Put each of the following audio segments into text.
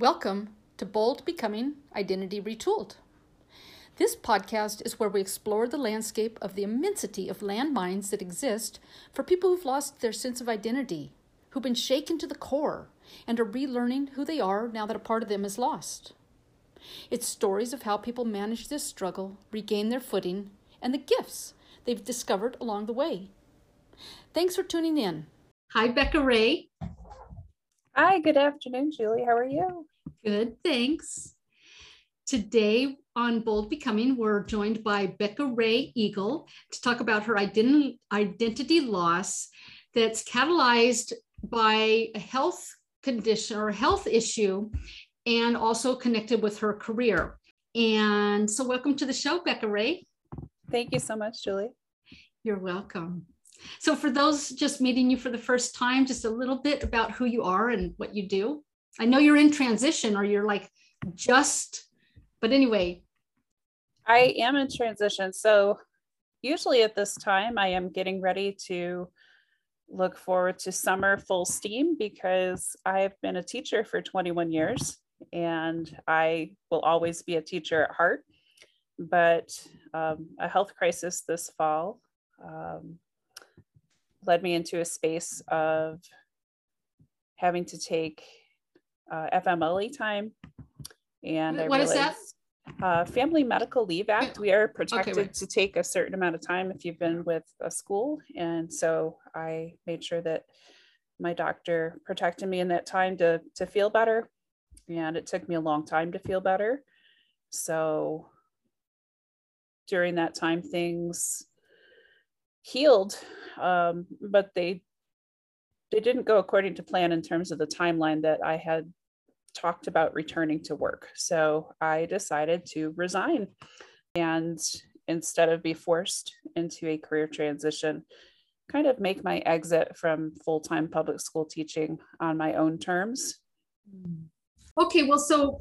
Welcome to Bold Becoming Identity Retooled. This podcast is where we explore the landscape of the immensity of landmines that exist for people who've lost their sense of identity, who've been shaken to the core, and are relearning who they are now that a part of them is lost. It's stories of how people manage this struggle, regain their footing, and the gifts they've discovered along the way. Thanks for tuning in. Hi, Becca Ray. Hi, good afternoon, Julie. How are you? Good, thanks. Today on Bold Becoming, we're joined by Becca Ray Eagle to talk about her identi- identity loss that's catalyzed by a health condition or health issue and also connected with her career. And so, welcome to the show, Becca Ray. Thank you so much, Julie. You're welcome. So, for those just meeting you for the first time, just a little bit about who you are and what you do. I know you're in transition or you're like just, but anyway. I am in transition. So, usually at this time, I am getting ready to look forward to summer full steam because I've been a teacher for 21 years and I will always be a teacher at heart. But um, a health crisis this fall um, led me into a space of having to take uh, FMLA time. And what I realized, is that? Uh, Family Medical Leave Act. We are protected okay, right. to take a certain amount of time if you've been with a school. And so I made sure that my doctor protected me in that time to, to feel better. And it took me a long time to feel better. So during that time, things healed, um, but they they didn't go according to plan in terms of the timeline that I had talked about returning to work. So I decided to resign and instead of be forced into a career transition, kind of make my exit from full time public school teaching on my own terms. Okay, well, so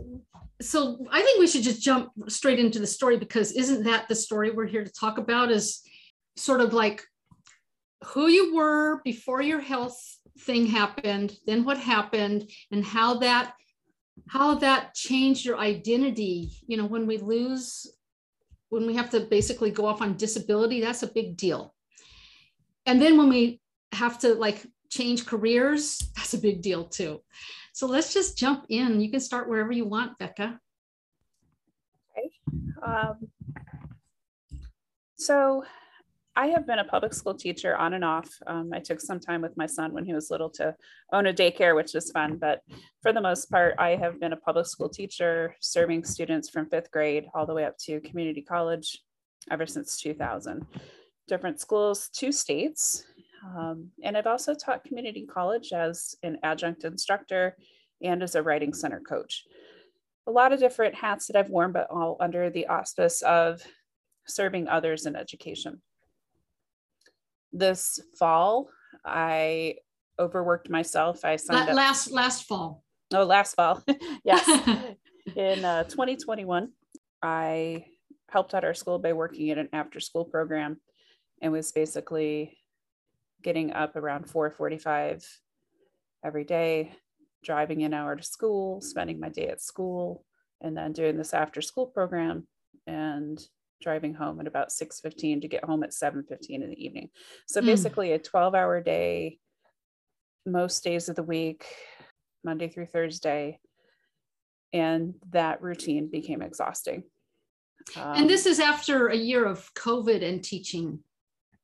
so I think we should just jump straight into the story because isn't that the story we're here to talk about? Is sort of like who you were before your health thing happened, then what happened, and how that how that changed your identity. You know, when we lose, when we have to basically go off on disability, that's a big deal. And then when we have to like change careers, that's a big deal too. So let's just jump in. You can start wherever you want, Becca. Okay. Um, so I have been a public school teacher on and off. Um, I took some time with my son when he was little to own a daycare, which was fun. But for the most part, I have been a public school teacher serving students from fifth grade all the way up to community college ever since 2000. Different schools, two states. Um, and I've also taught community college as an adjunct instructor and as a writing center coach. A lot of different hats that I've worn, but all under the auspice of serving others in education this fall i overworked myself. I signed last up, last last fall. Oh last fall. Yes. In uh, 2021 i helped out our school by working in an after school program and was basically getting up around 4.45 every day driving an hour to school spending my day at school and then doing this after school program. And driving home at about 6.15 to get home at 7.15 in the evening. So mm. basically a 12 hour day most days of the week monday through thursday and that routine became exhausting. Um, and this is after a year of covid and teaching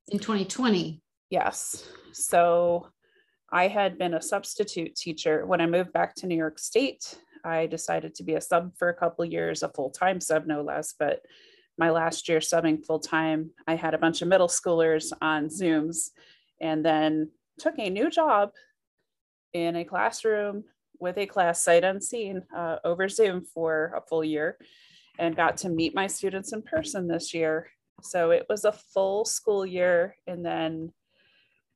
in 2020 yes. So i had been a substitute teacher. When i moved back to new york state i decided to be a sub for a couple years a full-time sub no less but my last year subbing full time, I had a bunch of middle schoolers on Zooms and then took a new job in a classroom with a class sight unseen uh, over Zoom for a full year and got to meet my students in person this year. So it was a full school year and then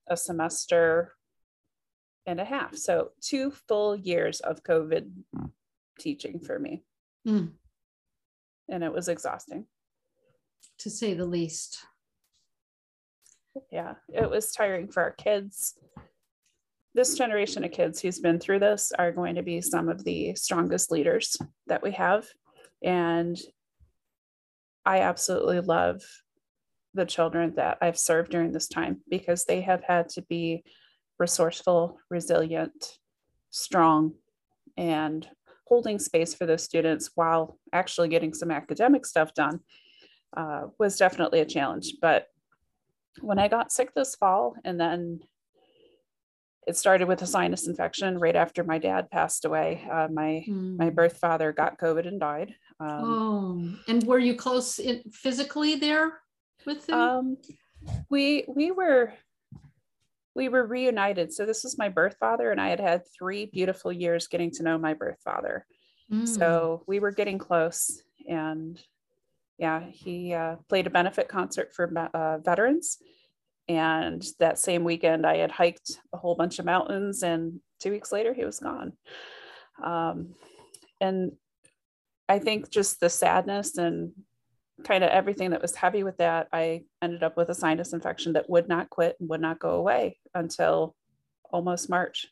a semester and a half. So two full years of COVID teaching for me. Mm. And it was exhausting to say the least. Yeah, it was tiring for our kids. this generation of kids who's been through this are going to be some of the strongest leaders that we have. And I absolutely love the children that I've served during this time because they have had to be resourceful, resilient, strong, and holding space for those students while actually getting some academic stuff done uh, was definitely a challenge. But when I got sick this fall and then it started with a sinus infection right after my dad passed away. Uh, my mm. my birth father got COVID and died. Um, oh, and were you close in, physically there with him? Um, we we were we were reunited. So this was my birth father, and I had had three beautiful years getting to know my birth father. Mm. So we were getting close, and yeah, he uh, played a benefit concert for uh, veterans and that same weekend, I had hiked a whole bunch of mountains, and two weeks later, he was gone. Um, and I think just the sadness and kind of everything that was heavy with that, I ended up with a sinus infection that would not quit and would not go away until almost March.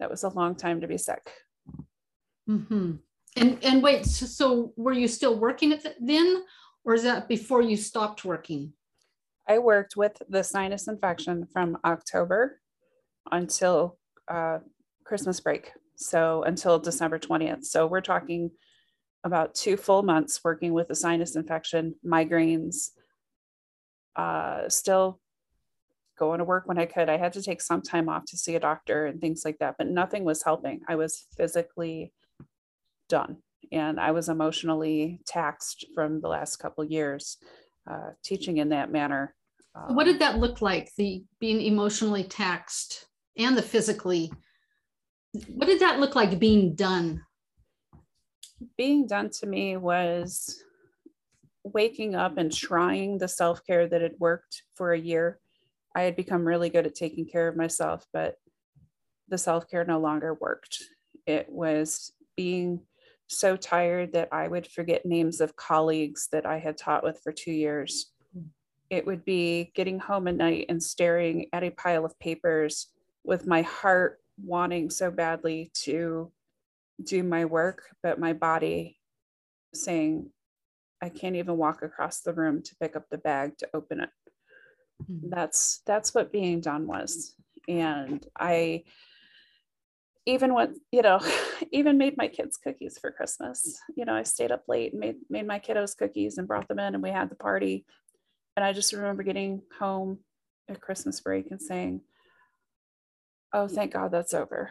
That was a long time to be sick. Mm-hmm. And and wait, so, so were you still working at the, then, or is that before you stopped working? I worked with the sinus infection from October until uh, Christmas break. So until December 20th. So we're talking about two full months working with the sinus infection, migraines, uh, still going to work when I could. I had to take some time off to see a doctor and things like that, but nothing was helping. I was physically done and I was emotionally taxed from the last couple years uh, teaching in that manner what did that look like? The being emotionally taxed and the physically. What did that look like being done? Being done to me was waking up and trying the self care that had worked for a year. I had become really good at taking care of myself, but the self care no longer worked. It was being so tired that I would forget names of colleagues that I had taught with for two years it would be getting home at night and staring at a pile of papers with my heart wanting so badly to do my work, but my body saying, I can't even walk across the room to pick up the bag to open it. Mm-hmm. That's that's what being done was. And I even what you know even made my kids cookies for christmas you know i stayed up late and made made my kiddos cookies and brought them in and we had the party and I just remember getting home at Christmas break and saying, Oh, thank God that's over.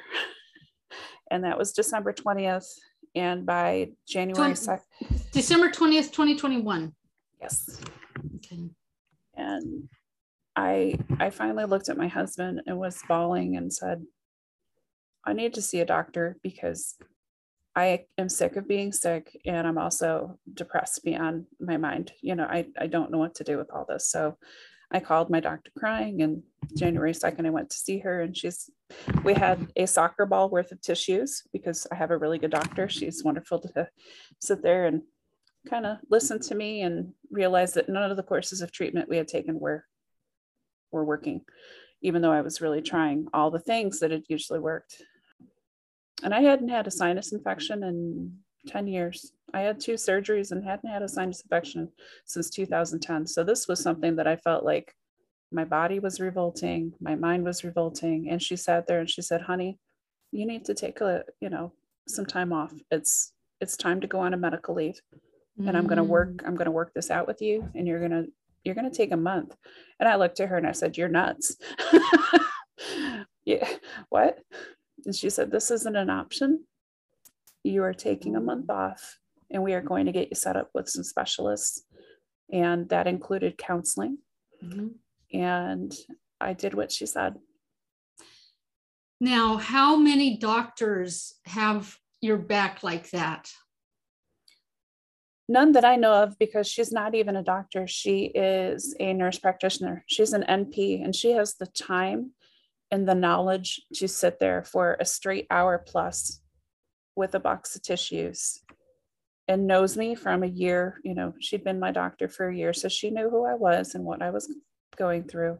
and that was December 20th. And by January 2nd, December 20th, 2021. Yes. Okay. And I I finally looked at my husband and was bawling and said, I need to see a doctor because I am sick of being sick and I'm also depressed beyond my mind. You know, I, I don't know what to do with all this. So I called my doctor crying and January 2nd, I went to see her and she's, we had a soccer ball worth of tissues because I have a really good doctor. She's wonderful to sit there and kind of listen to me and realize that none of the courses of treatment we had taken were, were working, even though I was really trying all the things that had usually worked and I hadn't had a sinus infection in 10 years. I had two surgeries and hadn't had a sinus infection since 2010. So this was something that I felt like my body was revolting, my mind was revolting. And she sat there and she said, honey, you need to take a, you know, some time off. It's, it's time to go on a medical leave. And I'm going to work, mm. I'm going to work this out with you. And you're going to, you're going to take a month. And I looked at her and I said, you're nuts. yeah. What? And she said, This isn't an option. You are taking a month off, and we are going to get you set up with some specialists. And that included counseling. Mm-hmm. And I did what she said. Now, how many doctors have your back like that? None that I know of because she's not even a doctor. She is a nurse practitioner. She's an NP and she has the time and the knowledge to sit there for a straight hour plus with a box of tissues and knows me from a year. You know, she'd been my doctor for a year, so she knew who I was and what I was going through.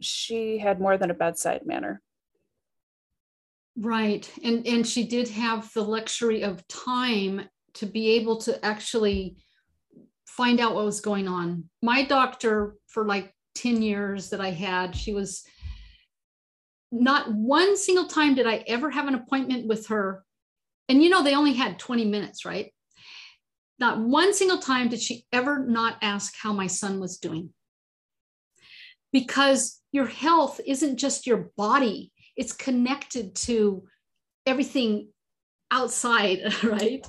she had more than a bedside manner. Right. And and she did have the luxury of time to be able to actually find out what was going on. My doctor for like 10 years that I had, she was not one single time did I ever have an appointment with her. And you know, they only had 20 minutes, right? Not one single time did she ever not ask how my son was doing. Because your health isn't just your body, it's connected to everything outside, right?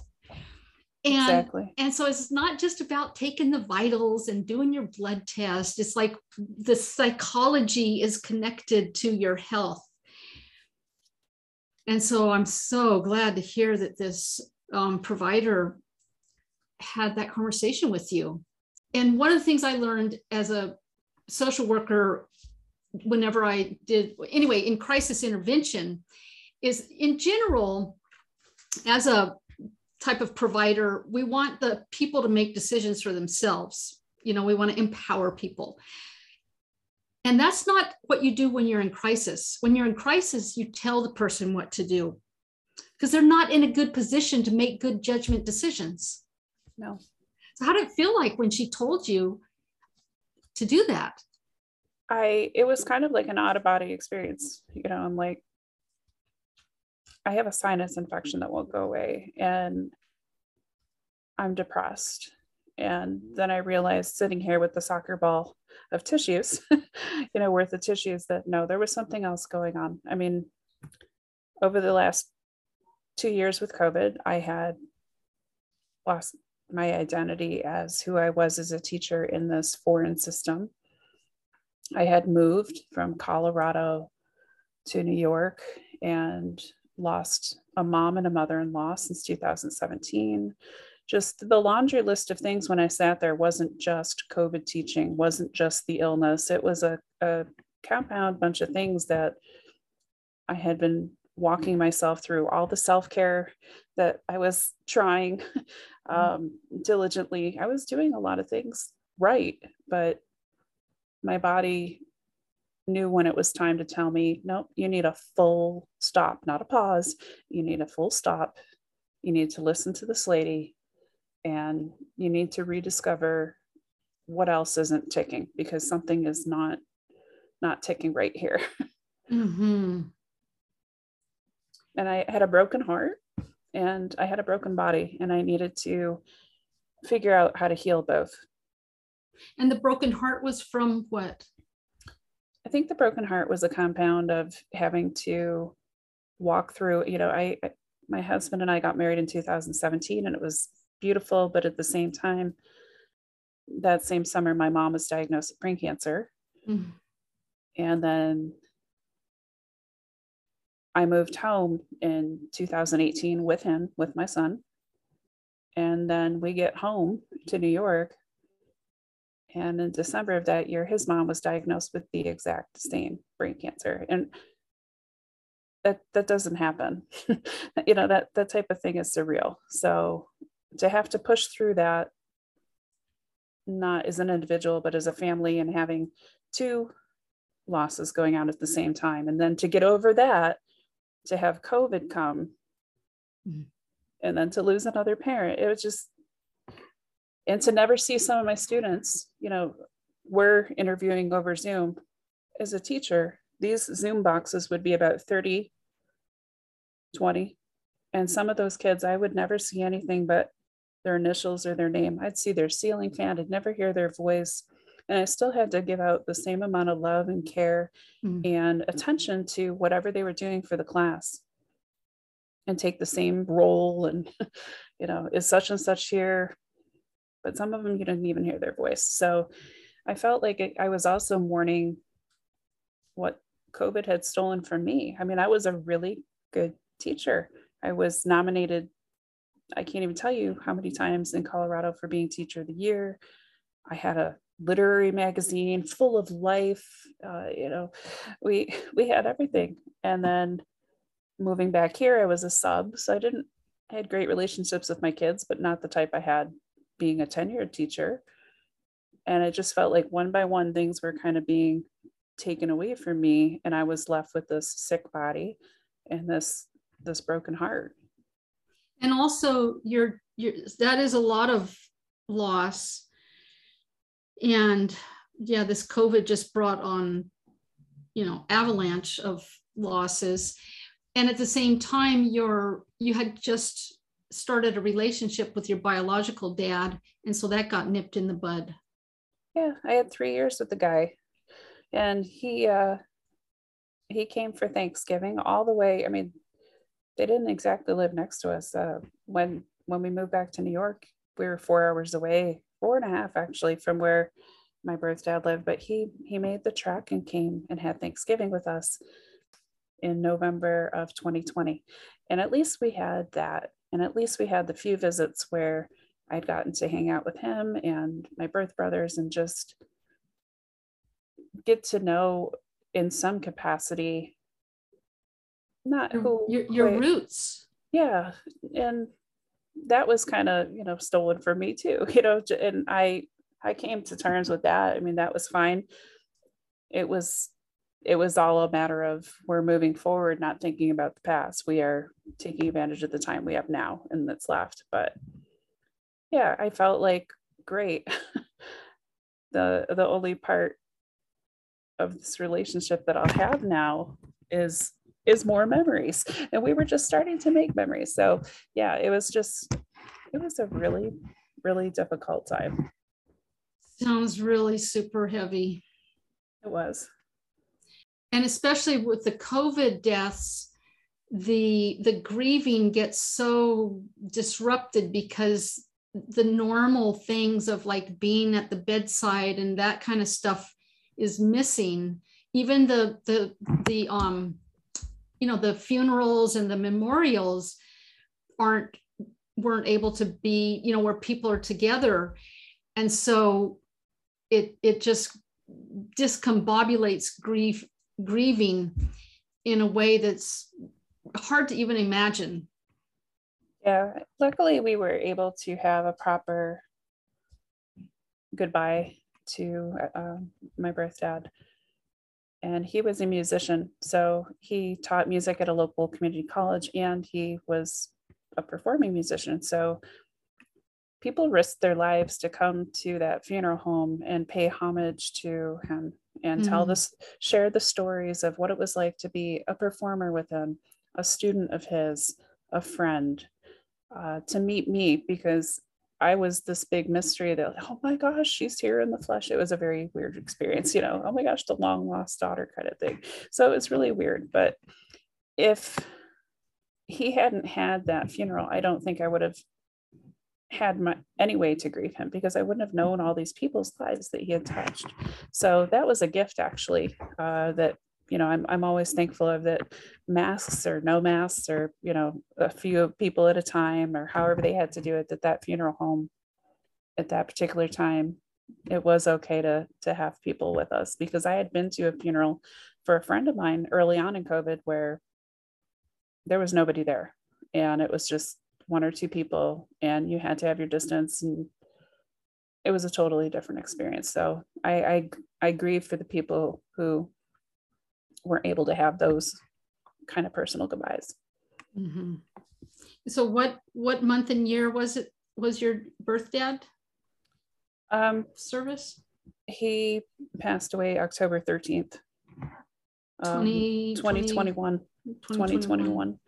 And, exactly. and so it's not just about taking the vitals and doing your blood test. It's like the psychology is connected to your health. And so I'm so glad to hear that this um, provider had that conversation with you. And one of the things I learned as a social worker, whenever I did, anyway, in crisis intervention, is in general, as a type of provider, we want the people to make decisions for themselves. You know, we want to empower people. And that's not what you do when you're in crisis. When you're in crisis, you tell the person what to do because they're not in a good position to make good judgment decisions. No. So how did it feel like when she told you to do that? I it was kind of like an out of body experience. You know, I'm like, I have a sinus infection that won't go away and I'm depressed. And then I realized sitting here with the soccer ball of tissues, you know, worth of tissues that no, there was something else going on. I mean, over the last two years with COVID, I had lost my identity as who I was as a teacher in this foreign system. I had moved from Colorado to New York and lost a mom and a mother in law since 2017. Just the laundry list of things when I sat there wasn't just COVID teaching, wasn't just the illness. It was a, a compound bunch of things that I had been walking myself through, all the self care that I was trying mm-hmm. um, diligently. I was doing a lot of things right, but my body knew when it was time to tell me, nope, you need a full stop, not a pause. You need a full stop. You need to listen to this lady and you need to rediscover what else isn't ticking because something is not not ticking right here. Mm-hmm. And I had a broken heart and I had a broken body and I needed to figure out how to heal both. And the broken heart was from what? I think the broken heart was a compound of having to walk through, you know, I, my husband and I got married in 2017 and it was beautiful, but at the same time, that same summer, my mom was diagnosed with brain cancer. Mm-hmm. And then I moved home in 2018 with him, with my son. And then we get home to New York and in December of that year, his mom was diagnosed with the exact same brain cancer. And that that doesn't happen. you know, that that type of thing is surreal. So to have to push through that not as an individual, but as a family and having two losses going on at the same time. And then to get over that, to have COVID come mm-hmm. and then to lose another parent, it was just and to never see some of my students, you know, we're interviewing over Zoom. As a teacher, these Zoom boxes would be about 30, 20. And some of those kids, I would never see anything but their initials or their name. I'd see their ceiling fan, I'd never hear their voice. And I still had to give out the same amount of love and care mm. and attention to whatever they were doing for the class and take the same role. And, you know, is such and such here? But some of them you didn't even hear their voice. So I felt like I was also mourning what COVID had stolen from me. I mean, I was a really good teacher. I was nominated, I can't even tell you how many times in Colorado for being teacher of the year. I had a literary magazine full of life. Uh, you know, we we had everything. And then moving back here, I was a sub, so I didn't I had great relationships with my kids, but not the type I had being a tenured teacher. And it just felt like one by one things were kind of being taken away from me and I was left with this sick body and this this broken heart. And also you're you're that is a lot of loss. And yeah, this COVID just brought on, you know, avalanche of losses. And at the same time, you're you had just started a relationship with your biological dad. And so that got nipped in the bud. Yeah, I had three years with the guy. And he uh he came for Thanksgiving all the way. I mean, they didn't exactly live next to us. Uh, when when we moved back to New York, we were four hours away, four and a half actually, from where my birth dad lived. But he he made the trek and came and had Thanksgiving with us in November of 2020. And at least we had that. And at least we had the few visits where I'd gotten to hang out with him and my birth brothers and just get to know in some capacity not your, who your, your roots. Yeah and that was kind of you know stolen from me too you know and i i came to terms with that. I mean that was fine. It was it was all a matter of we're moving forward not thinking about the past. We are taking advantage of the time we have now and that's left but yeah i felt like great. The the only part of this relationship that i'll have now is is more memories. And we were just starting to make memories. So yeah it was just it was a really really difficult time. Sounds really super heavy. It was and especially with the covid deaths the the grieving gets so disrupted because the normal things of like being at the bedside and that kind of stuff is missing. Even the the the um you know the funerals and the memorials aren't weren't able to be you know where people are together. And so it it just discombobulates grief grieving in a way that's hard to even imagine yeah luckily we were able to have a proper goodbye to uh, my birth dad and he was a musician. So he taught music at a local community college and he was a performing musician. So people risked their lives to come to that funeral home and pay homage to him and mm. tell this, share the stories of what it was like to be a performer with him, a student of his, a friend, uh, to meet me because I was this big mystery that, oh my gosh, she's here in the flesh. It was a very weird experience, you know, oh my gosh, the long lost daughter kind of thing. So it's really weird. But if he hadn't had that funeral, I don't think I would have had my, any way to grieve him because I wouldn't have known all these people's lives that he had touched. So that was a gift actually uh, that you know I'm, I'm always thankful of that masks or no masks or you know a few people at a time or however they had to do it that that funeral home at that particular time it was okay to to have people with us because i had been to a funeral for a friend of mine early on in covid where there was nobody there and it was just one or two people and you had to have your distance and it was a totally different experience so i i, I grieve for the people who weren't able to have those kind of personal goodbyes. Mm-hmm. So what what month and year was it? Was your birth dad um, service? He passed away October thirteenth, um, 2021. 2021.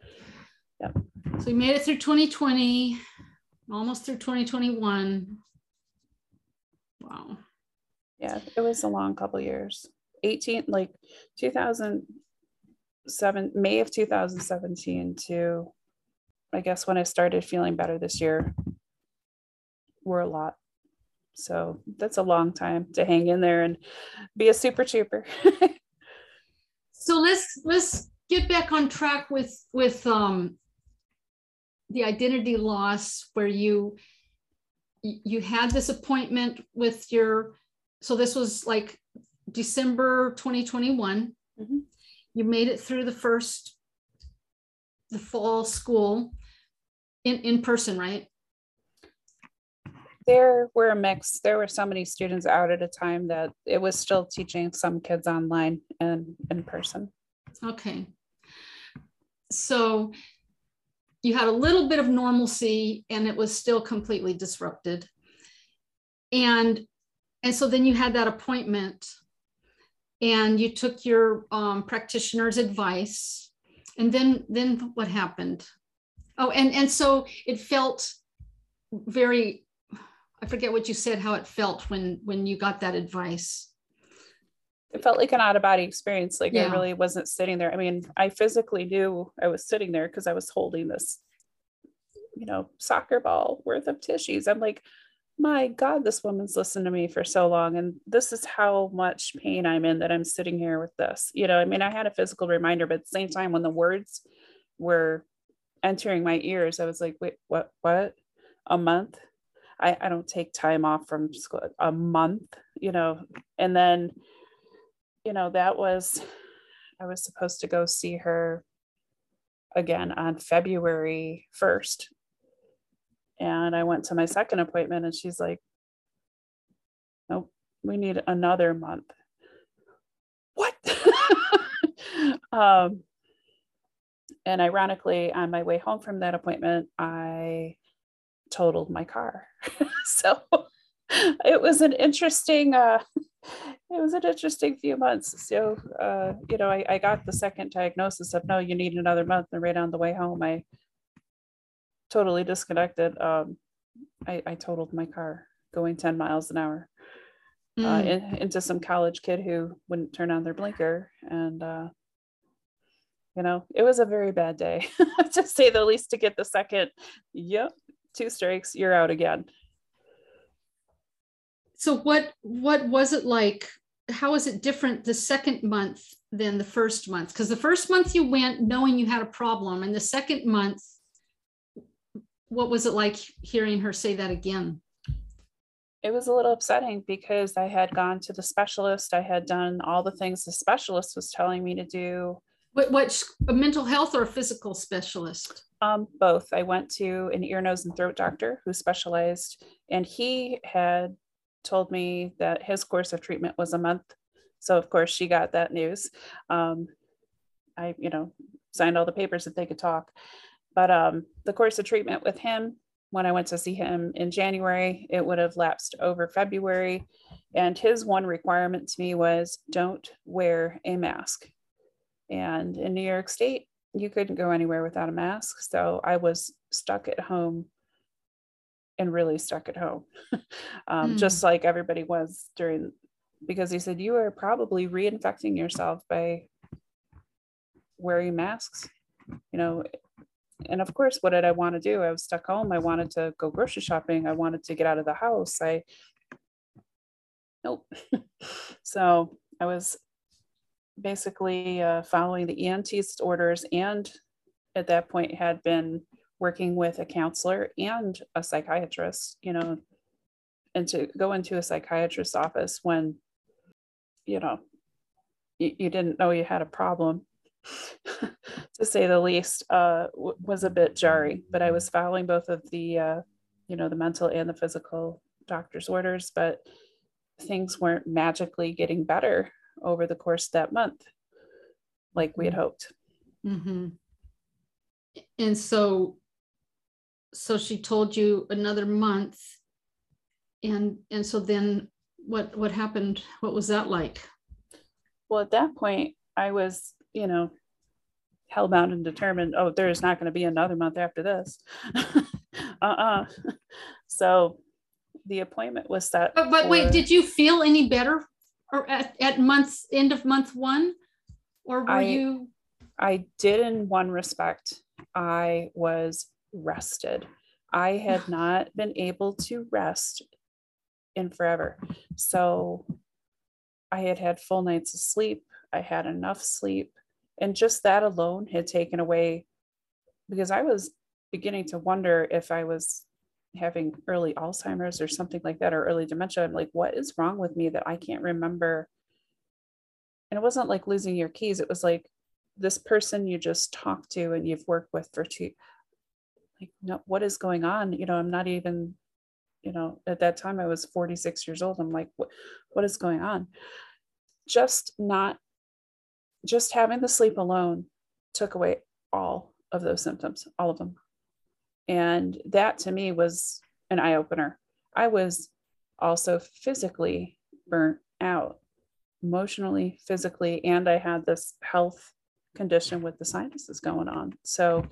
Yeah. So we made it through 2020, almost through 2021. Wow. Yeah, it was a long couple years. 18 like 2007 may of 2017 to i guess when i started feeling better this year were a lot so that's a long time to hang in there and be a super trooper so let's let's get back on track with with um the identity loss where you you had this appointment with your so this was like December 2021. Mm-hmm. You made it through the first, the fall school in, in person, right? there were a mix. There were so many students out at a time that it was still teaching some kids online and in person. Okay. So you had a little bit of normalcy and it was still completely disrupted. And and so then you had that appointment and you took your um, practitioner's advice. And then then what happened? Oh and and so it felt very i forget what you said how it felt when when you got that advice it felt like an out of body experience like yeah. i really wasn't sitting there i mean i physically knew i was sitting there because i was holding this you know soccer ball worth of tissues i'm like my God, this woman's listened to me for so long. And this is how much pain I'm in that I'm sitting here with this. You know, I mean, I had a physical reminder, but at the same time, when the words were entering my ears, I was like, wait, what, what? A month? I, I don't take time off from school, a month, you know, and then, you know, that was, I was supposed to go see her again on February 1st and I went to my second appointment and she's like, nope, we need another month. What? um, and ironically, on my way home from that appointment, I totaled my car. so it was an interesting, uh, it was an interesting few months. So, uh, you know, I, I got the second diagnosis of no, you need another month. And right on the way home, I totally disconnected. Um, I, I totaled my car going 10 miles an hour mm. uh, in, into some college kid who wouldn't turn on their blinker. And, uh, you know, it was a very bad day, to say the least, to get the second, yep, two strikes, you're out again. So what what was it like? How was it different the second month than the first month? Because the first month you went knowing you had a problem, and the second month what was it like hearing her say that again? It was a little upsetting because I had gone to the specialist. I had done all the things the specialist was telling me to do. What, what a mental health or a physical specialist? Um, both. I went to an ear, nose, and throat doctor who specialized, and he had told me that his course of treatment was a month. So of course she got that news. Um, I, you know, signed all the papers that they could talk. But um, the course of treatment with him, when I went to see him in January, it would have lapsed over February. And his one requirement to me was don't wear a mask. And in New York State, you couldn't go anywhere without a mask. So I was stuck at home and really stuck at home, um, mm. just like everybody was during, because he said, you are probably reinfecting yourself by wearing masks. You know, and of course what did i want to do? I was stuck home. I wanted to go grocery shopping. I wanted to get out of the house. I nope. So i was basically uh, following the ent's orders and at that point had been working with a counselor and a psychiatrist you know and to go into a psychiatrist's office when you know you, you didn't know you had a problem to say the least, uh, w- was a bit jarring. But I was following both of the, uh, you know, the mental and the physical doctor's orders, but things weren't magically getting better over the course of that month, like we had hoped. Mm-hmm. And so, so she told you another month, and and so then what what happened? What was that like? Well, at that point, I was you know, hellbound and determined, oh, there's not going to be another month after this. uh-uh. So the appointment was set. But, but for... wait, did you feel any better or at, at month's end of month one? Or were I, you? I did in one respect. I was rested. I had not been able to rest in forever. So I had had full nights of sleep. I had enough sleep and just that alone had taken away because I was beginning to wonder if I was having early Alzheimer's or something like that or early dementia. I'm like, what is wrong with me that I can't remember? And it wasn't like losing your keys. It was like this person you just talked to and you've worked with for two like no what is going on you know i'm not even you know, at that time I was 46 years old. I'm like, what, what is going on? Just not, just having the sleep alone took away all of those symptoms, all of them. And that to me was an eye opener. I was also physically burnt out, emotionally, physically, and I had this health condition with the sinuses going on. So,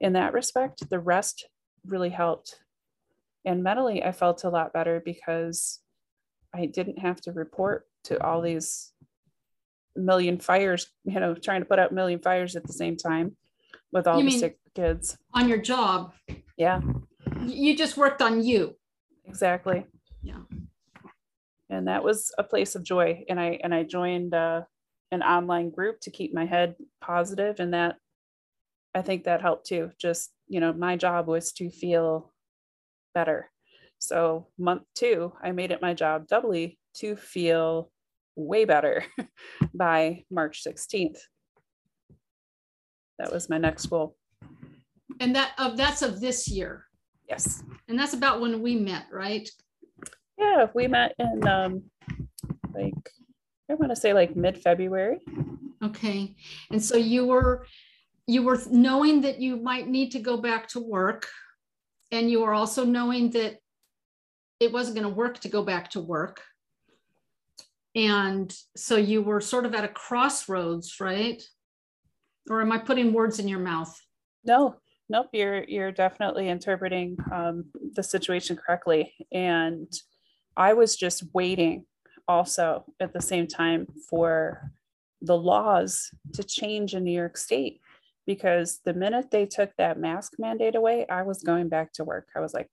in that respect, the rest really helped. And mentally, I felt a lot better because I didn't have to report to all these million fires, you know, trying to put out million fires at the same time with all you the sick kids. On your job. Yeah. You just worked on you. Exactly. Yeah. And that was a place of joy. And I and I joined uh, an online group to keep my head positive, and that I think that helped too. Just you know, my job was to feel better. So month two, I made it my job doubly to feel way better by March 16th. That was my next goal. And that of that's of this year. Yes. And that's about when we met, right? Yeah, we met in um like I want to say like mid-February. Okay. And so you were you were knowing that you might need to go back to work and you were also knowing that it wasn't going to work to go back to work. And so you were sort of at a crossroads, right? Or am I putting words in your mouth? No, nope. You're you're definitely interpreting um, the situation correctly. And I was just waiting also at the same time for the laws to change in New York State because the minute they took that mask mandate away, I was going back to work. I was like,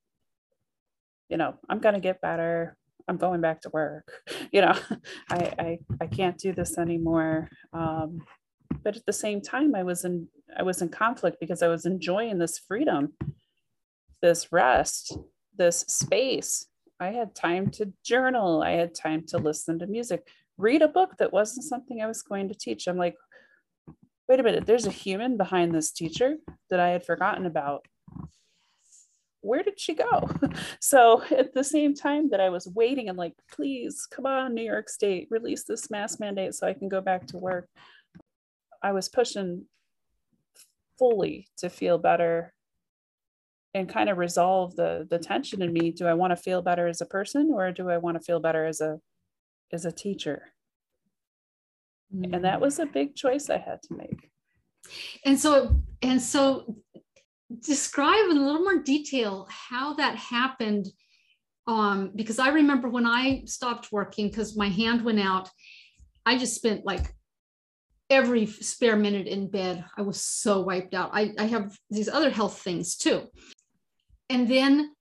you know, I'm going to get better. I'm going back to work. You know, I, I, I can't do this anymore. Um, but at the same time, I was in, I was in conflict because I was enjoying this freedom, this rest, this space. I had time to journal. I had time to listen to music, read a book that wasn't something I was going to teach. I'm like, wait a minute, there's a human behind this teacher that I had forgotten about. Where did she go? So at the same time that I was waiting and like, please come on, New York State, release this mask mandate so I can go back to work. I was pushing fully to feel better and kind of resolve the the tension in me. Do I want to feel better as a person or do I want to feel better as a as a teacher? Mm-hmm. And that mm. was a big choice I had to make. And so, and so describe in a little more detail how that happened. Um, because I remember when I stopped working because my hand went out, I just spent like every spare minute in bed. I was so wiped out. I, I have these other health things too. And then,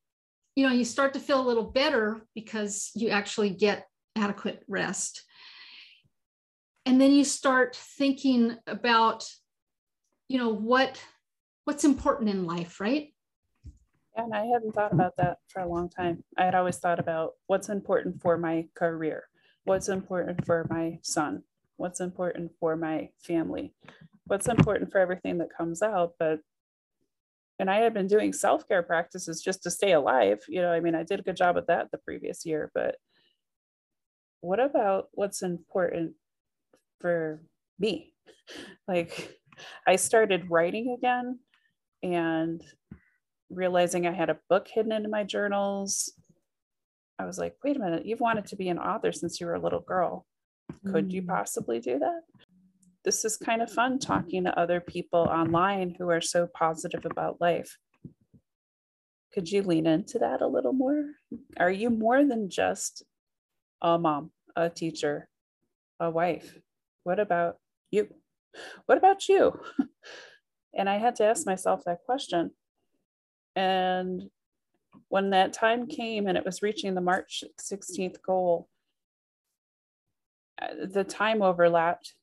you know, you start to feel a little better because you actually get adequate rest and then you start thinking about you know what what's important in life right? And i hadn't thought about that for a long time. I had always thought about what's important for my career what's important for my son what's important for my family what's important for everything that comes out but and i had been doing self-care practices just to stay alive you know i mean i did a good job at that the previous year but what about what's important for me. Like I started writing again and realizing I had a book hidden into my journals. I was like, wait a minute, you've wanted to be an author since you were a little girl. Could you mm. possibly do that? This is kind of fun talking to other people online who are so positive about life. Could you lean into that a little more? Are you more than just a mom, a teacher, a wife? What about you? What about you? and I had to ask myself that question. And when that time came and it was reaching the March 16th goal, uh, the time overlapped.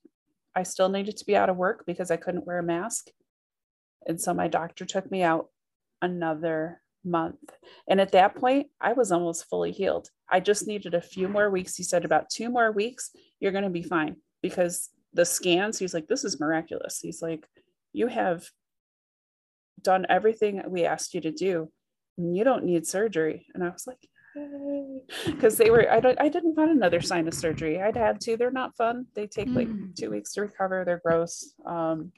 I still needed to be out of work because I couldn't wear a mask. And so my doctor took me out another month. And at that point, I was almost fully healed. I just needed a few more weeks. He said, about two more weeks, you're going to be fine because the scans, he's like, this is miraculous. He's like, you have done everything we asked you to do. you don't need surgery. And I was like, because they were I don't I didn't want another sinus surgery. I'd had to. They're not fun. They take like mm. two weeks to recover. They're gross. Um,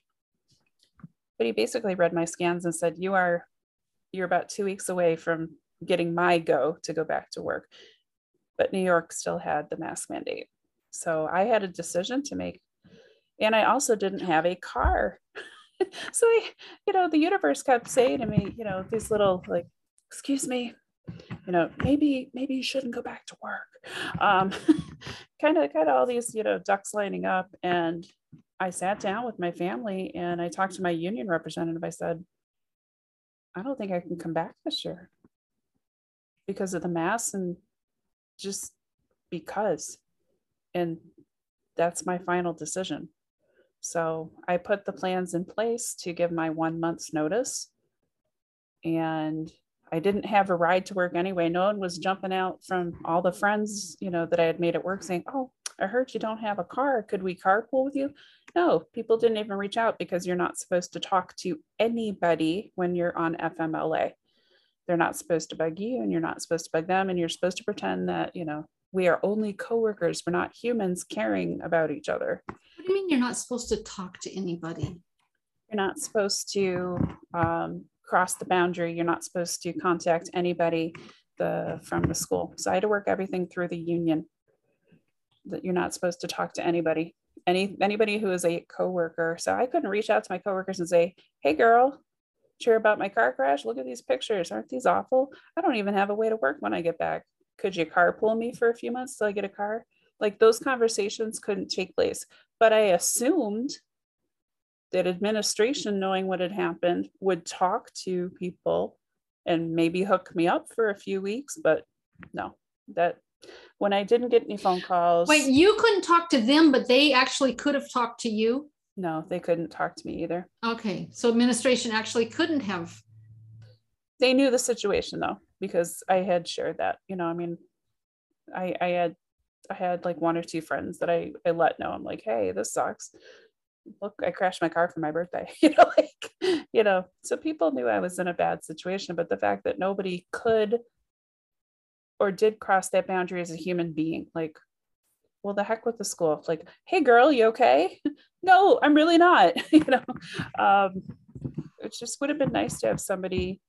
but he basically read my scans and said, "You are you're about two weeks away from getting my go to go back to work." But New York still had the mask mandate, so I had a decision to make, and I also didn't have a car. so I, you know, the universe kept saying to me, you know, these little like, "Excuse me, you know maybe maybe you shouldn't go back to work. Um, kind of kind of all these you know ducks lining up. And i sat down with my family and i talked to my union representative. I said i don't think i can come back this year because of the mass and just because and that's my final decision so i put the plans in place to give my one month's notice and I didn't have a ride to work anyway. No one was jumping out from all the friends, you know, that I had made at work saying, Oh, I heard you don't have a car. Could we carpool with you? No, people didn't even reach out because you're not supposed to talk to anybody when you're on FMLA. They're not supposed to bug you and you're not supposed to bug them. And you're supposed to pretend that, you know, we are only coworkers. We're not humans caring about each other. What do you mean you're not supposed to talk to anybody? You're not supposed to um, cross the boundary. You're not supposed to contact anybody the, from the school. So I had to work everything through the union that you're not supposed to talk to anybody, any anybody who is a coworker. So I couldn't reach out to my coworkers and say, "Hey, girl, cheer about my car crash. Look at these pictures. Aren't these awful? I don't even have a way to work when I get back. Could you carpool me for a few months till I get a car?" Like those conversations couldn't take place. But I assumed that administration, knowing what had happened, would talk to people and maybe hook me up for a few weeks. But no, that when I didn't get any phone calls. Wait, you couldn't talk to them, but they actually could have talked to you? No, they couldn't talk to me either. Okay. So administration actually couldn't have. They knew the situation though, because I had shared that. You know, I mean, I I had I had like one or two friends that I, I let know. I'm like, hey, this sucks look, I crashed my car for my birthday, you know, like, you know, so people knew I was in a bad situation, but the fact that nobody could or did cross that boundary as a human being, like, well, the heck with the school. Like, hey, girl, you okay? no, I'm really not. you know, um, it just would have been nice to have somebody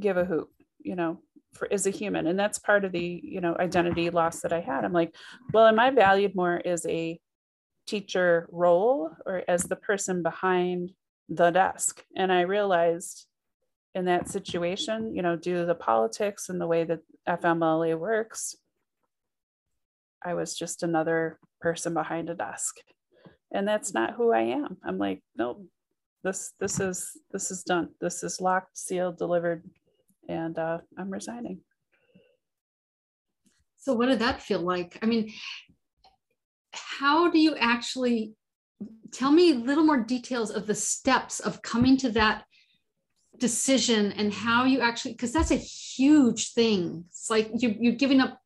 give a hoot, you know, for as a human. And that's part of the, you know, identity loss that I had. I'm like, well, am I valued more as a teacher role or as the person behind the desk. And I realized in that situation, you know, due to the politics and the way that FMLA works, I was just another person behind a desk. And that's not who I am. I'm like, nope, this this is this is done. This is locked, sealed, delivered, and uh, I'm resigning. So what did that feel like? I mean, how do you actually tell me a little more details of the steps of coming to that decision and how you actually because that's a huge thing it's like you, you're giving up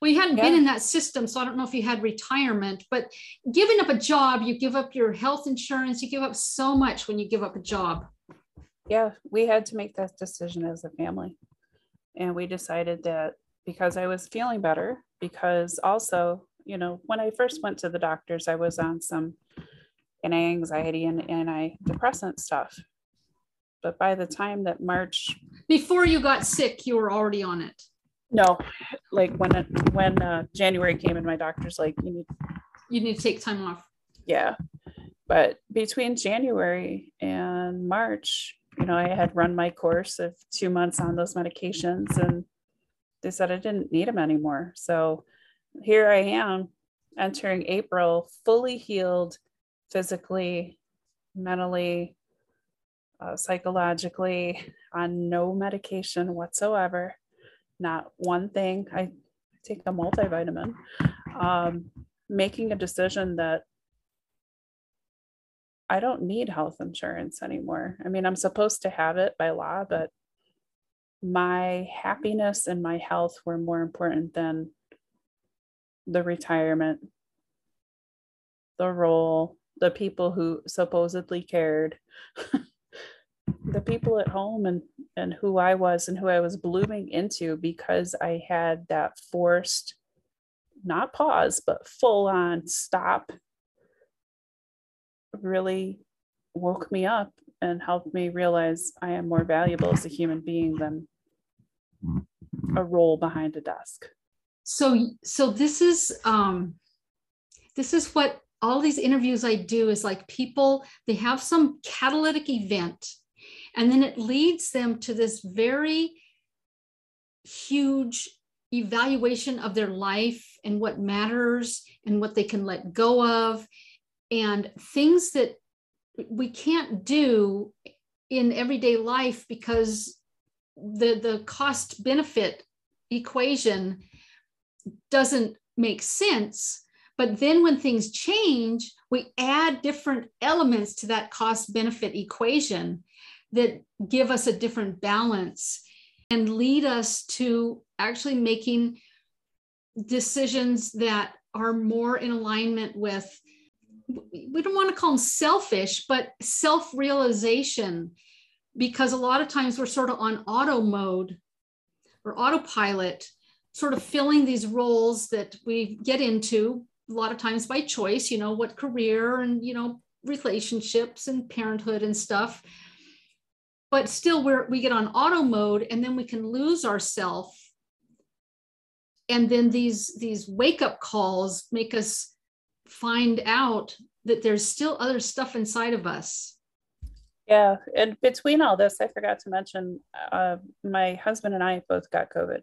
well you hadn't yeah. been in that system so i don't know if you had retirement but giving up a job you give up your health insurance you give up so much when you give up a job yeah we had to make that decision as a family and we decided that because i was feeling better because also you know, when I first went to the doctors, I was on some anti-anxiety and antidepressant stuff. But by the time that March, before you got sick, you were already on it. No, like when it, when uh, January came and my doctor's like, you need you need to take time off. Yeah, but between January and March, you know, I had run my course of two months on those medications, and they said I didn't need them anymore. So here I am entering April fully healed physically, mentally, uh, psychologically, on no medication whatsoever. Not one thing. I take a multivitamin. Um, making a decision that I don't need health insurance anymore. I mean, I'm supposed to have it by law, but my happiness and my health were more important than the retirement, the role, the people who supposedly cared, the people at home, and and who I was and who I was blooming into because I had that forced, not pause, but full on stop really woke me up and helped me realize I am more valuable as a human being than a role behind a desk. So so this is um this is what all these interviews I do is like people they have some catalytic event and then it leads them to this very huge evaluation of their life and what matters and what they can let go of and things that we can't do in everyday life because the the cost benefit equation doesn't make sense. But then when things change we add different elements to that cost benefit equation that give us a different balance and lead us to actually making decisions that are more in alignment with we don't want to call them selfish but self-realization because a lot of times we're sort of on auto mode or autopilot sort of filling these roles that we get into a lot of times by choice you know what career and you know relationships and parenthood and stuff. But still we're we get on auto mode and then we can lose ourselves and then these these wake up calls make us find out that there's still other stuff inside of us yeah and between all this i forgot to mention uh, my husband and i both got covid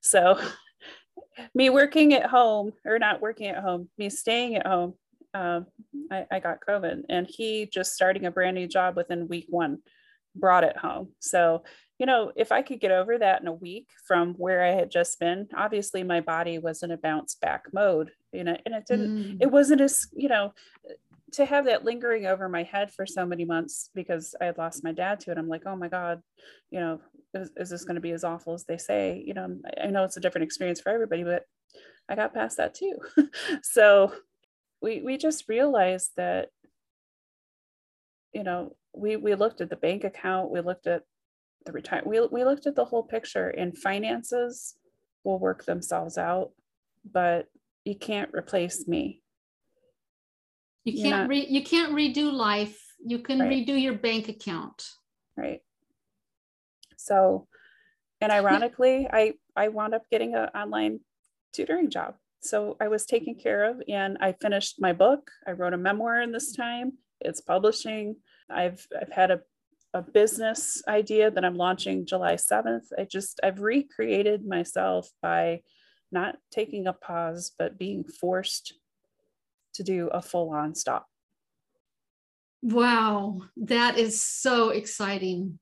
so me working at home or not working at home me staying at home um, I, I got covid and he just starting a brand new job within week one brought it home. So, you know, if I could get over that in a week from where I had just been, obviously my body was in a bounce back mode, you know, and it didn't, mm. it wasn't as, you know, to have that lingering over my head for so many months because I had lost my dad to it. I'm like, oh my God, you know, is, is this going to be as awful as they say? You know, I know it's a different experience for everybody, but I got past that too. so we we just realized that, you know, we we looked at the bank account, we looked at the retire, we, we looked at the whole picture and finances will work themselves out, but you can't replace me. You can't not, re, you can't redo life. You can right. redo your bank account. Right. So, and ironically, I I wound up getting an online tutoring job. So I was taken care of and I finished my book. I wrote a memoir in this time. It's publishing. I've I've had a a business idea that I'm launching July 7th. I just I've recreated myself by not taking a pause but being forced to do a full on stop. Wow, that is so exciting.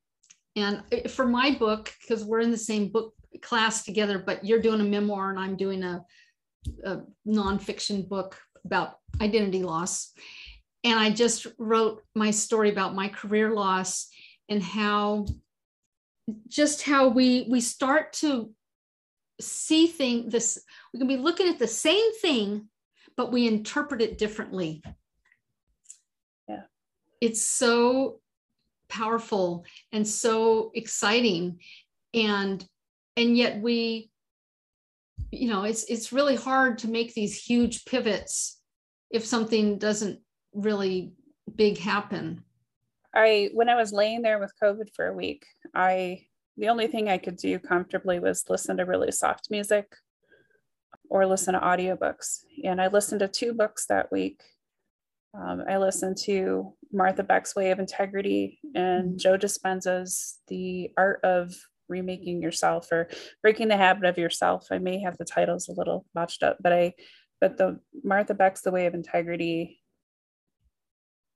And for my book, because we're in the same book class together, but you're doing a memoir and I'm doing a, a nonfiction book about identity loss and I just wrote my story about my career loss and how just how we we start to see thing this we can be looking at the same thing but we interpret it differently. Yeah. It's so powerful and so exciting. And and yet we you know it's it's really hard to make these huge pivots if something doesn't really big happen? I when I was laying there with COVID for a week, I the only thing I could do comfortably was listen to really soft music or listen to audiobooks. And I listened to two books that week. Um, I listened to Martha Beck's Way of Integrity and mm-hmm. Joe Dispenza's The Art of Remaking Yourself or Breaking the Habit of Yourself. I may have the titles a little botched up, but I but the Martha Beck's The Way of Integrity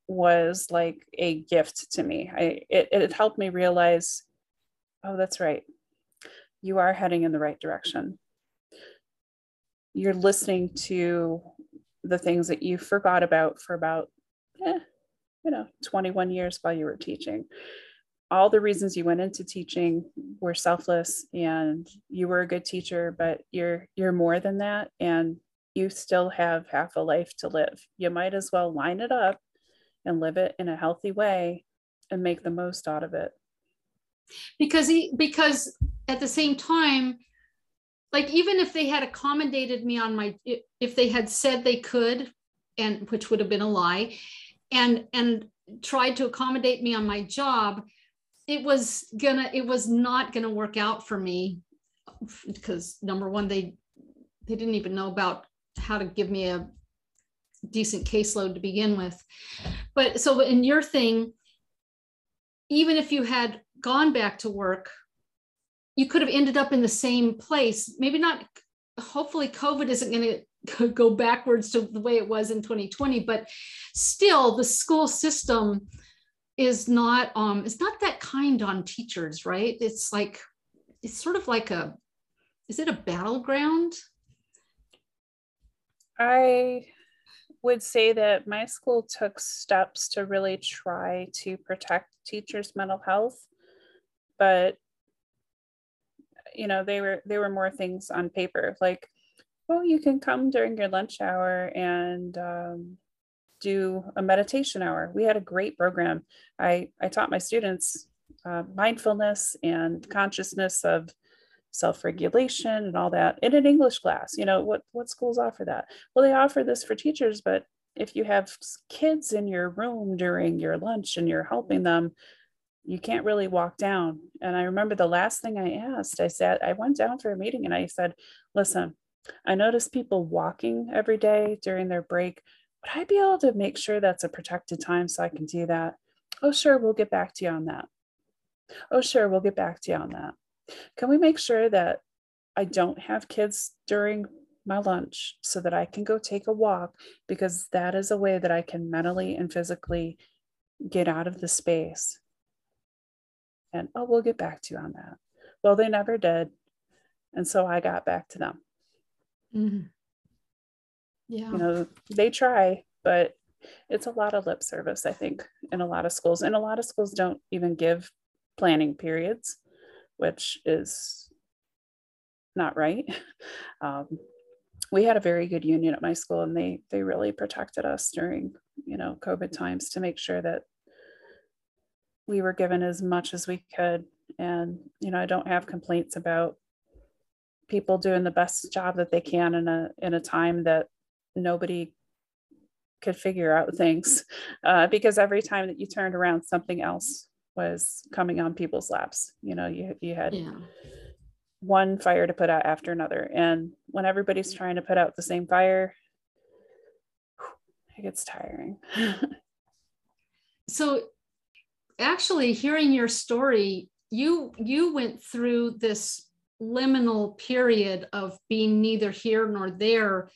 was like a gift to me. I it, it helped me realize, oh, that's right. You are heading in the right direction. You're listening to the things that you forgot about for about, eh, you know, 21 years while you were teaching. All the reasons you went into teaching were selfless and you were a good teacher, but you're you're more than that and you still have half a life to live. You might as well line it up and live it in a healthy way and make the most out of it. because he because at the same time like even if they had accommodated me on my if they had said they could and which would have been a lie and and tried to accommodate me on my job it was gonna it was not gonna work out for me because number one they they didn't even know about how to give me a decent caseload to begin with. But so in your thing even if you had gone back to work you could have ended up in the same place. Maybe not hopefully covid isn't going to go backwards to the way it was in 2020 but still the school system is not um it's not that kind on teachers right? It's like it's sort of like a is it a battleground? I would say that my school took steps to really try to protect teachers mental health but you know they were they were more things on paper like well you can come during your lunch hour and um, do a meditation hour. We had a great program. I i taught my students uh, mindfulness and consciousness of self-regulation and all that in an english class you know what what schools offer that well they offer this for teachers but if you have kids in your room during your lunch and you're helping them you can't really walk down. And I remember the last thing I asked, I said, I went down for a meeting and I said, listen, I notice people walking every day during their break. Would I be able to make sure that's a protected time so I can do that? Oh, sure, we'll get back to you on that. Oh, sure, we'll get back to you on that. Can we make sure that I don't have kids during my lunch so that I can go take a walk? Because that is a way that I can mentally and physically get out of the space. And oh we'll get back to you on that. Well they never did. And so i got back to them. Mm-hmm. yeah. You know they try but it's a lot of lip service i think in a lot of schools. And a lot of schools don't even give planning periods which is not right um, we had a very good union at my school and they they really protected us during you know covid times to make sure that we were given as much as we could. And, you know, I don't have complaints about people doing the best job that they can in a in a time that nobody could figure out things uh, because every time that you turned around something else was coming on people's laps. You know you, you had yeah. one fire to put out after another. And when everybody's trying to put out the same fire it gets tiring. So actually hearing your story you you went through this liminal period of being neither here nor there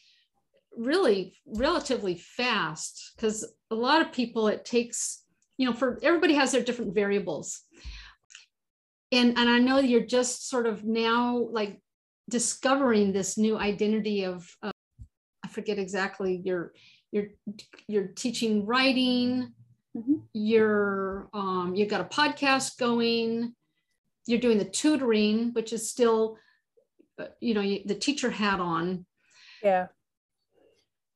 really relatively fast because a lot of people it takes you know for everybody has their different variables and and i know you're just sort of now like discovering this new identity of uh, i forget exactly you're you're you're teaching writing Mm-hmm. You're um, you've got a podcast going. You're doing the tutoring, which is still, uh, you know, the teacher hat on. Yeah,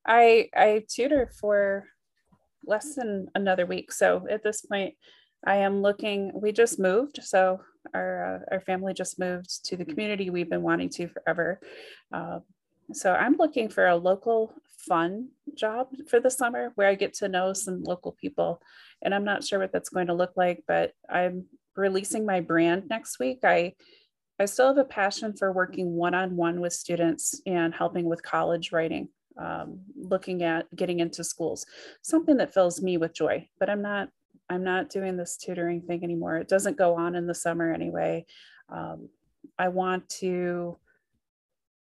I I tutor for less than another week. So at this point, I am looking. We just moved, so our uh, our family just moved to the community we've been wanting to forever. Uh, so I'm looking for a local fun job for the summer where I get to know some local people. And I'm not sure what that's going to look like, but I'm releasing my brand next week. I I still have a passion for working one-on-one with students and helping with college writing, um, looking at getting into schools, something that fills me with joy. But I'm not I'm not doing this tutoring thing anymore. It doesn't go on in the summer anyway. Um, I want to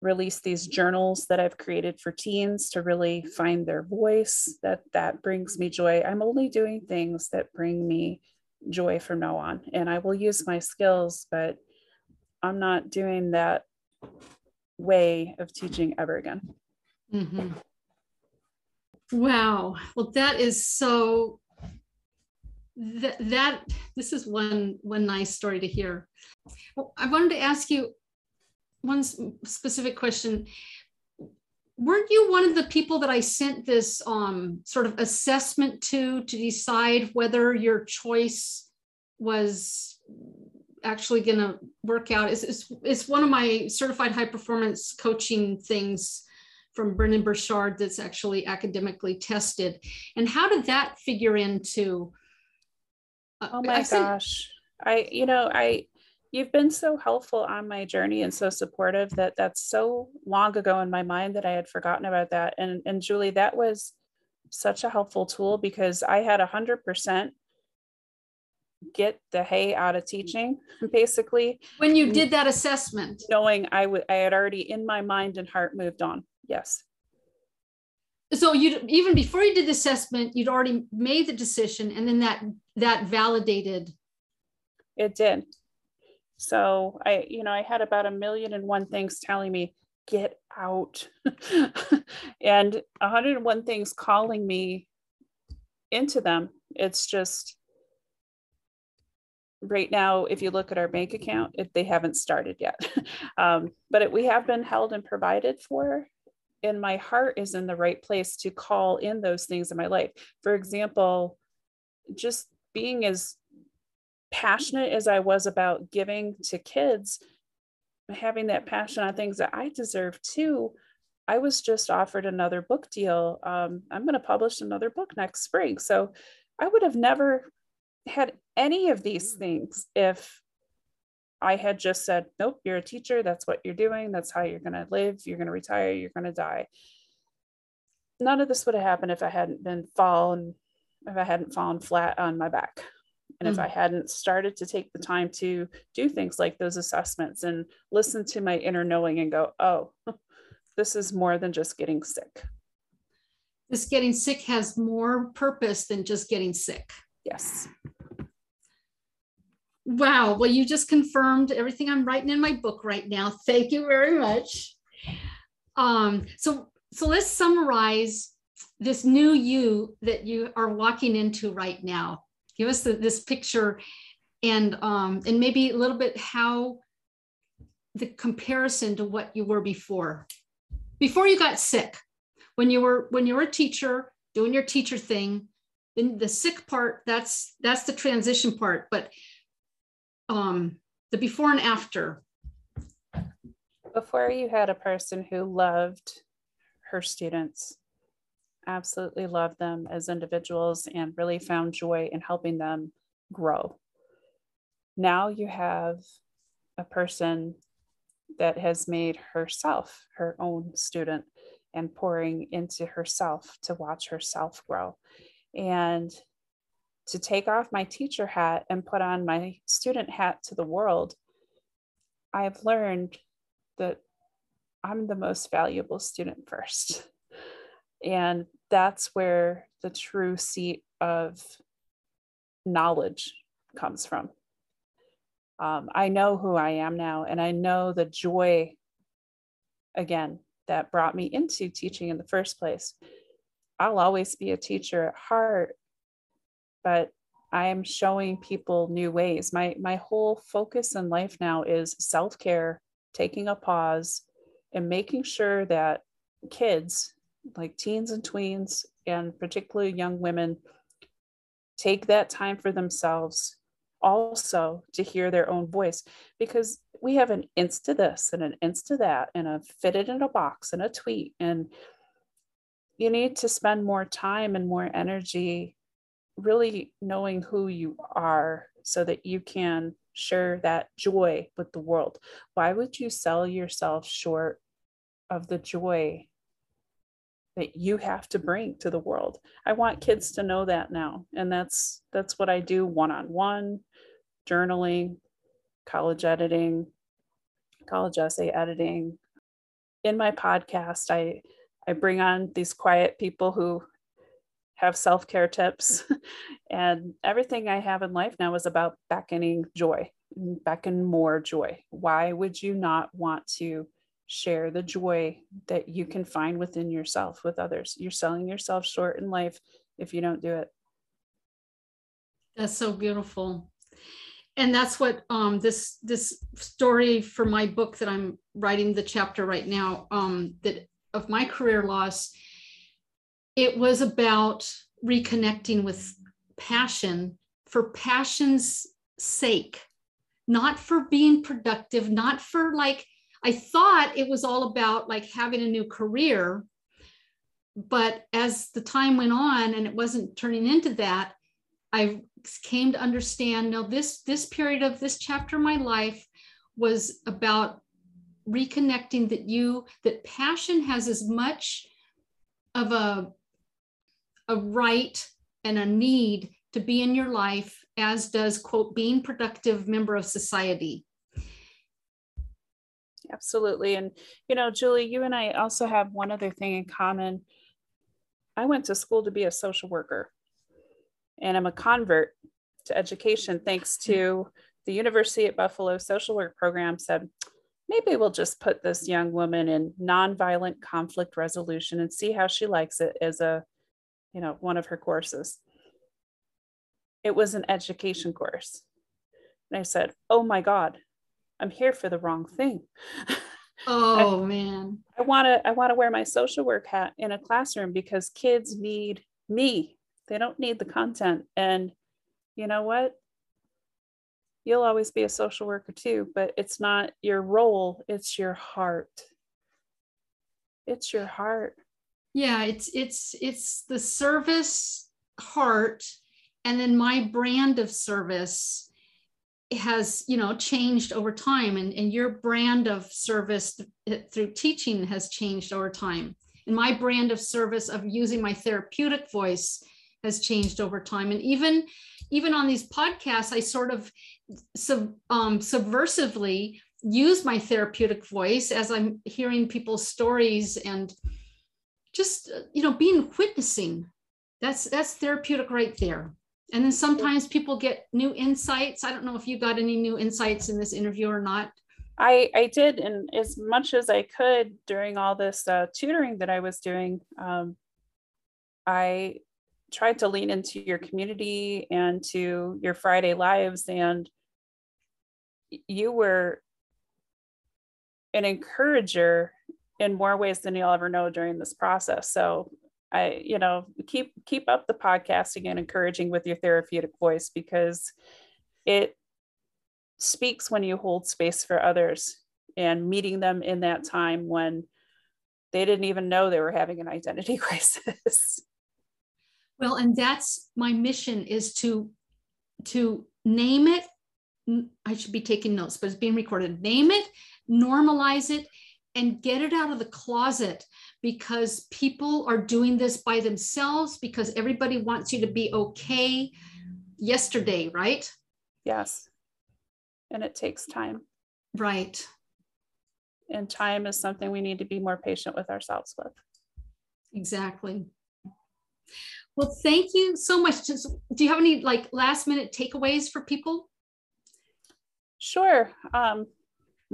release these journals that I've created for teens to really find their voice. That that brings me joy. I'm only doing things that bring me joy from now on, and I will use my skills, but I'm not doing that way of teaching ever again. Mm-hmm. Wow. Well, that is so. That, that this is one one nice story to hear. Well, I wanted to ask you one specific question weren't you one of the people that I sent this um, sort of assessment to to decide whether your choice was actually going to work out. Is it's one of my certified high performance coaching things from Brendon Burchard that's actually academically tested. And how did that figure into? Uh, oh my I gosh. I, you know, I, you've been so helpful on my journey and so supportive that that's so long ago in my mind that I had forgotten about that. And, and Julie, that was such a helpful tool because I had a hundred percent get the hay out of teaching basically when you did that assessment knowing i would i had already in my mind and heart moved on yes. So you even before you did the assessment you'd already made the decision and then that that validated. It did. So i you know i had about a million and one things telling me get out. And 101 things calling me into them. It's just right now if you look at our bank account if they haven't started yet. Um, but it, we have been held and provided for and my heart is in the right place to call in those things in my life. For example just being as passionate as i was about giving to kids having that passion on things that i deserve too i was just offered another book deal. Um, i'm going to publish another book next spring. So i would have never had any of these things if I had just said, nope, you're a teacher. That's what you're doing. That's how you're going to live. You're going to retire. You're going to die. None of this would have happened if I hadn't been fallen, if I hadn't fallen flat on my back. And mm if I hadn't started to take the time to do things like those assessments and listen to my inner knowing and go, oh, this is more than just getting sick. This getting sick has more purpose than just getting sick. Yes. Wow. Well, you just confirmed everything I'm writing in my book right now. Thank you very much. Um, so, so let's summarize this new you that you are walking into right now. Give us the, this picture and um, and maybe a little bit how the comparison to what you were before. Before you got sick, when you were when you were a teacher doing your teacher thing, then the sick part that's that's the transition part. But um, the before and after. Before you had a person who loved her students, absolutely loved them as individuals and really found joy in helping them grow. Now you have a person that has made herself her own student and pouring into herself to watch herself grow. And to take off my teacher hat and put on my student hat to the world, I've learned that I'm the most valuable student first. And that's where the true seat of knowledge comes from. Um, I know who I am now, and I know the joy, again, that brought me into teaching in the first place. I'll always be a teacher at heart, but I am showing people new ways. My my whole focus in life now is self-care, taking a pause and making sure that kids like teens and tweens and particularly young women take that time for themselves also to hear their own voice because we have an insta this and an insta that and a fit it in a box and a tweet and you need to spend more time and more energy really knowing who you are so that you can share that joy with the world. Why would you sell yourself short of the joy that you have to bring to the world? I want kids to know that now. And that's that's what I do one-on-one, journaling, college editing, college essay editing. In my podcast, I I bring on these quiet people who have self care tips. and everything I have in life now is about beckoning joy, beckon more joy. Why would you not want to share the joy that you can find within yourself with others? You're selling yourself short in life if you don't do it. That's so beautiful. And that's what um, this this story for my book that I'm writing the chapter right now um, that of my career loss it was about reconnecting with passion for passion's sake not for being productive, not for like, I thought it was all about like having a new career. But as the time went on and it wasn't turning into that, I came to understand no, this this period of this chapter of my life was about reconnecting that you that passion has as much of a a right and a need to be in your life as does quote being productive member of society. Absolutely. And you know julie you and i also have one other thing in common. I went to school to be a social worker and i'm a convert to education thanks to the university at buffalo social work program. Said maybe we'll just put this young woman in nonviolent conflict resolution and see how she likes it as a you know one of her courses. It was an education course. And i said oh my god i'm here for the wrong thing. Oh I, man. I want to i want to wear my social work hat in a classroom because kids need me. They don't need the content. And you know what? You'll always be a social worker too, but it's not your role, it's your heart. It's your heart. Yeah, it's it's it's the service heart and then my brand of service has you know changed over time and, and your brand of service through teaching has changed over time. And my brand of service of using my therapeutic voice has changed over time. And even even on these podcasts i sort of sub, um, subversively use my therapeutic voice as i'm hearing people's stories and just you know being witnessing that's that's therapeutic right there. And then sometimes people get new insights. I don't know if you got any new insights in this interview or not. I, I did, and as much as I could during all this uh, tutoring that I was doing, um, I tried to lean into your community and to your Friday lives, and you were an encourager in more ways than you'll ever know during this process. So I, you know, keep keep up the podcasting and encouraging with your therapeutic voice because it speaks when you hold space for others and meeting them in that time when they didn't even know they were having an identity crisis. Well, and that's my mission is to to name it. I should be taking notes, but it's being recorded. Name it, normalize it, and get it out of the closet because people are doing this by themselves because everybody wants you to be okay yesterday, right? Yes. And it takes time. Right. And time is something we need to be more patient with ourselves with. Exactly. Well, thank you so much. Just, do you have any like last minute takeaways for people? Sure. Um,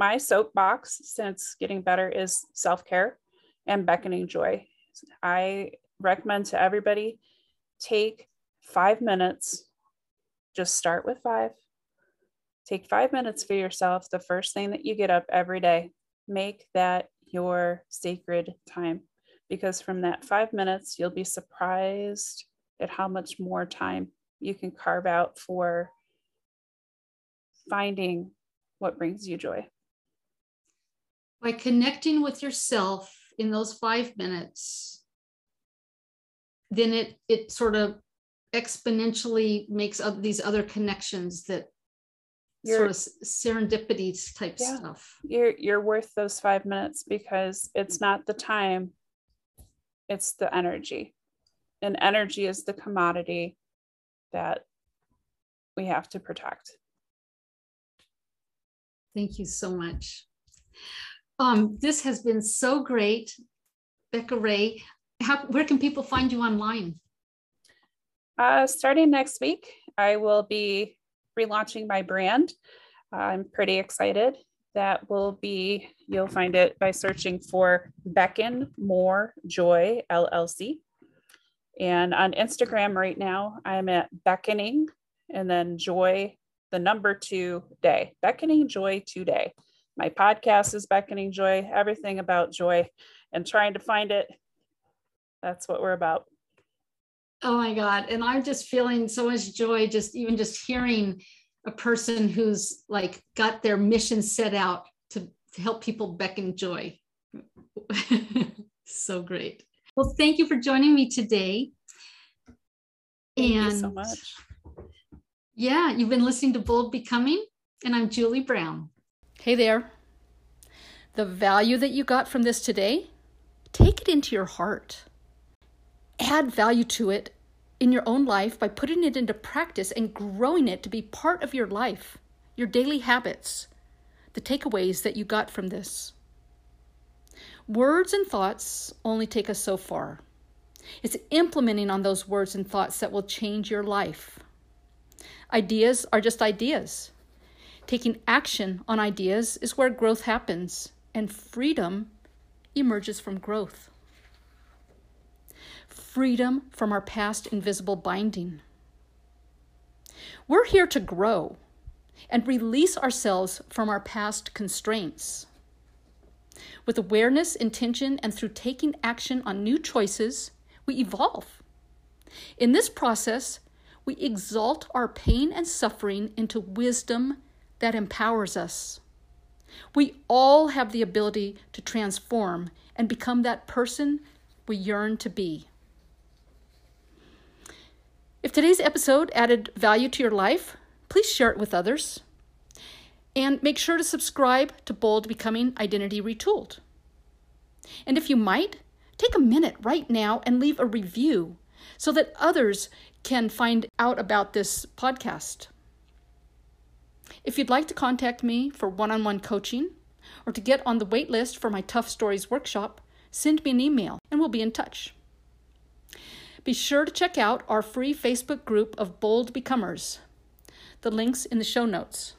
my soapbox since getting better is self care and beckoning joy. I recommend to everybody take five minutes, just start with five. Take five minutes for yourself the first thing that you get up every day. Make that your sacred time because from that five minutes, you'll be surprised at how much more time you can carve out for finding what brings you joy. By connecting with yourself in those five minutes, then it it sort of exponentially makes up these other connections that you're, sort of serendipity type yeah, stuff. You're you're worth those five minutes because it's not the time it's the energy. And energy is the commodity that we have to protect. Thank you so much. Um, this has been so great. Becca Ray, how, where can people find you online? Uh, starting next week, I will be relaunching my brand. I'm pretty excited that will be, you'll find it by searching for Beckon More Joy LLC. And on Instagram right now, I'm at beckoning and then joy, the number two day, beckoning joy today. My podcast is beckoning joy, everything about joy and trying to find it. That's what we're about. Oh my God. And I'm just feeling so much joy, just even just hearing a person who's like got their mission set out to, to help people beckon joy. so great. Well, thank you for joining me today. Thank and you so much. Yeah, you've been listening to Bold Becoming, and I'm Julie Brown. Hey there. The value that you got from this today, take it into your heart. Add value to it in your own life by putting it into practice and growing it to be part of your life, your daily habits, the takeaways that you got from this. Words and thoughts only take us so far. It's implementing on those words and thoughts that will change your life. Ideas are just ideas. Taking action on ideas is where growth happens, and freedom emerges from growth freedom from our past invisible binding. We're here to grow and release ourselves from our past constraints. With awareness, intention, and through taking action on new choices, we evolve. In this process, we exalt our pain and suffering into wisdom that empowers us. We all have the ability to transform and become that person we yearn to be. If today's episode added value to your life, please share it with others. And make sure to subscribe to Bold Becoming Identity Retooled. And if you might, take a minute right now and leave a review so that others can find out about this podcast. If you'd like to contact me for one on one coaching or to get on the wait list for my Tough Stories workshop, send me an email and we'll be in touch. Be sure to check out our free Facebook group of Bold Becomers. The link's in the show notes.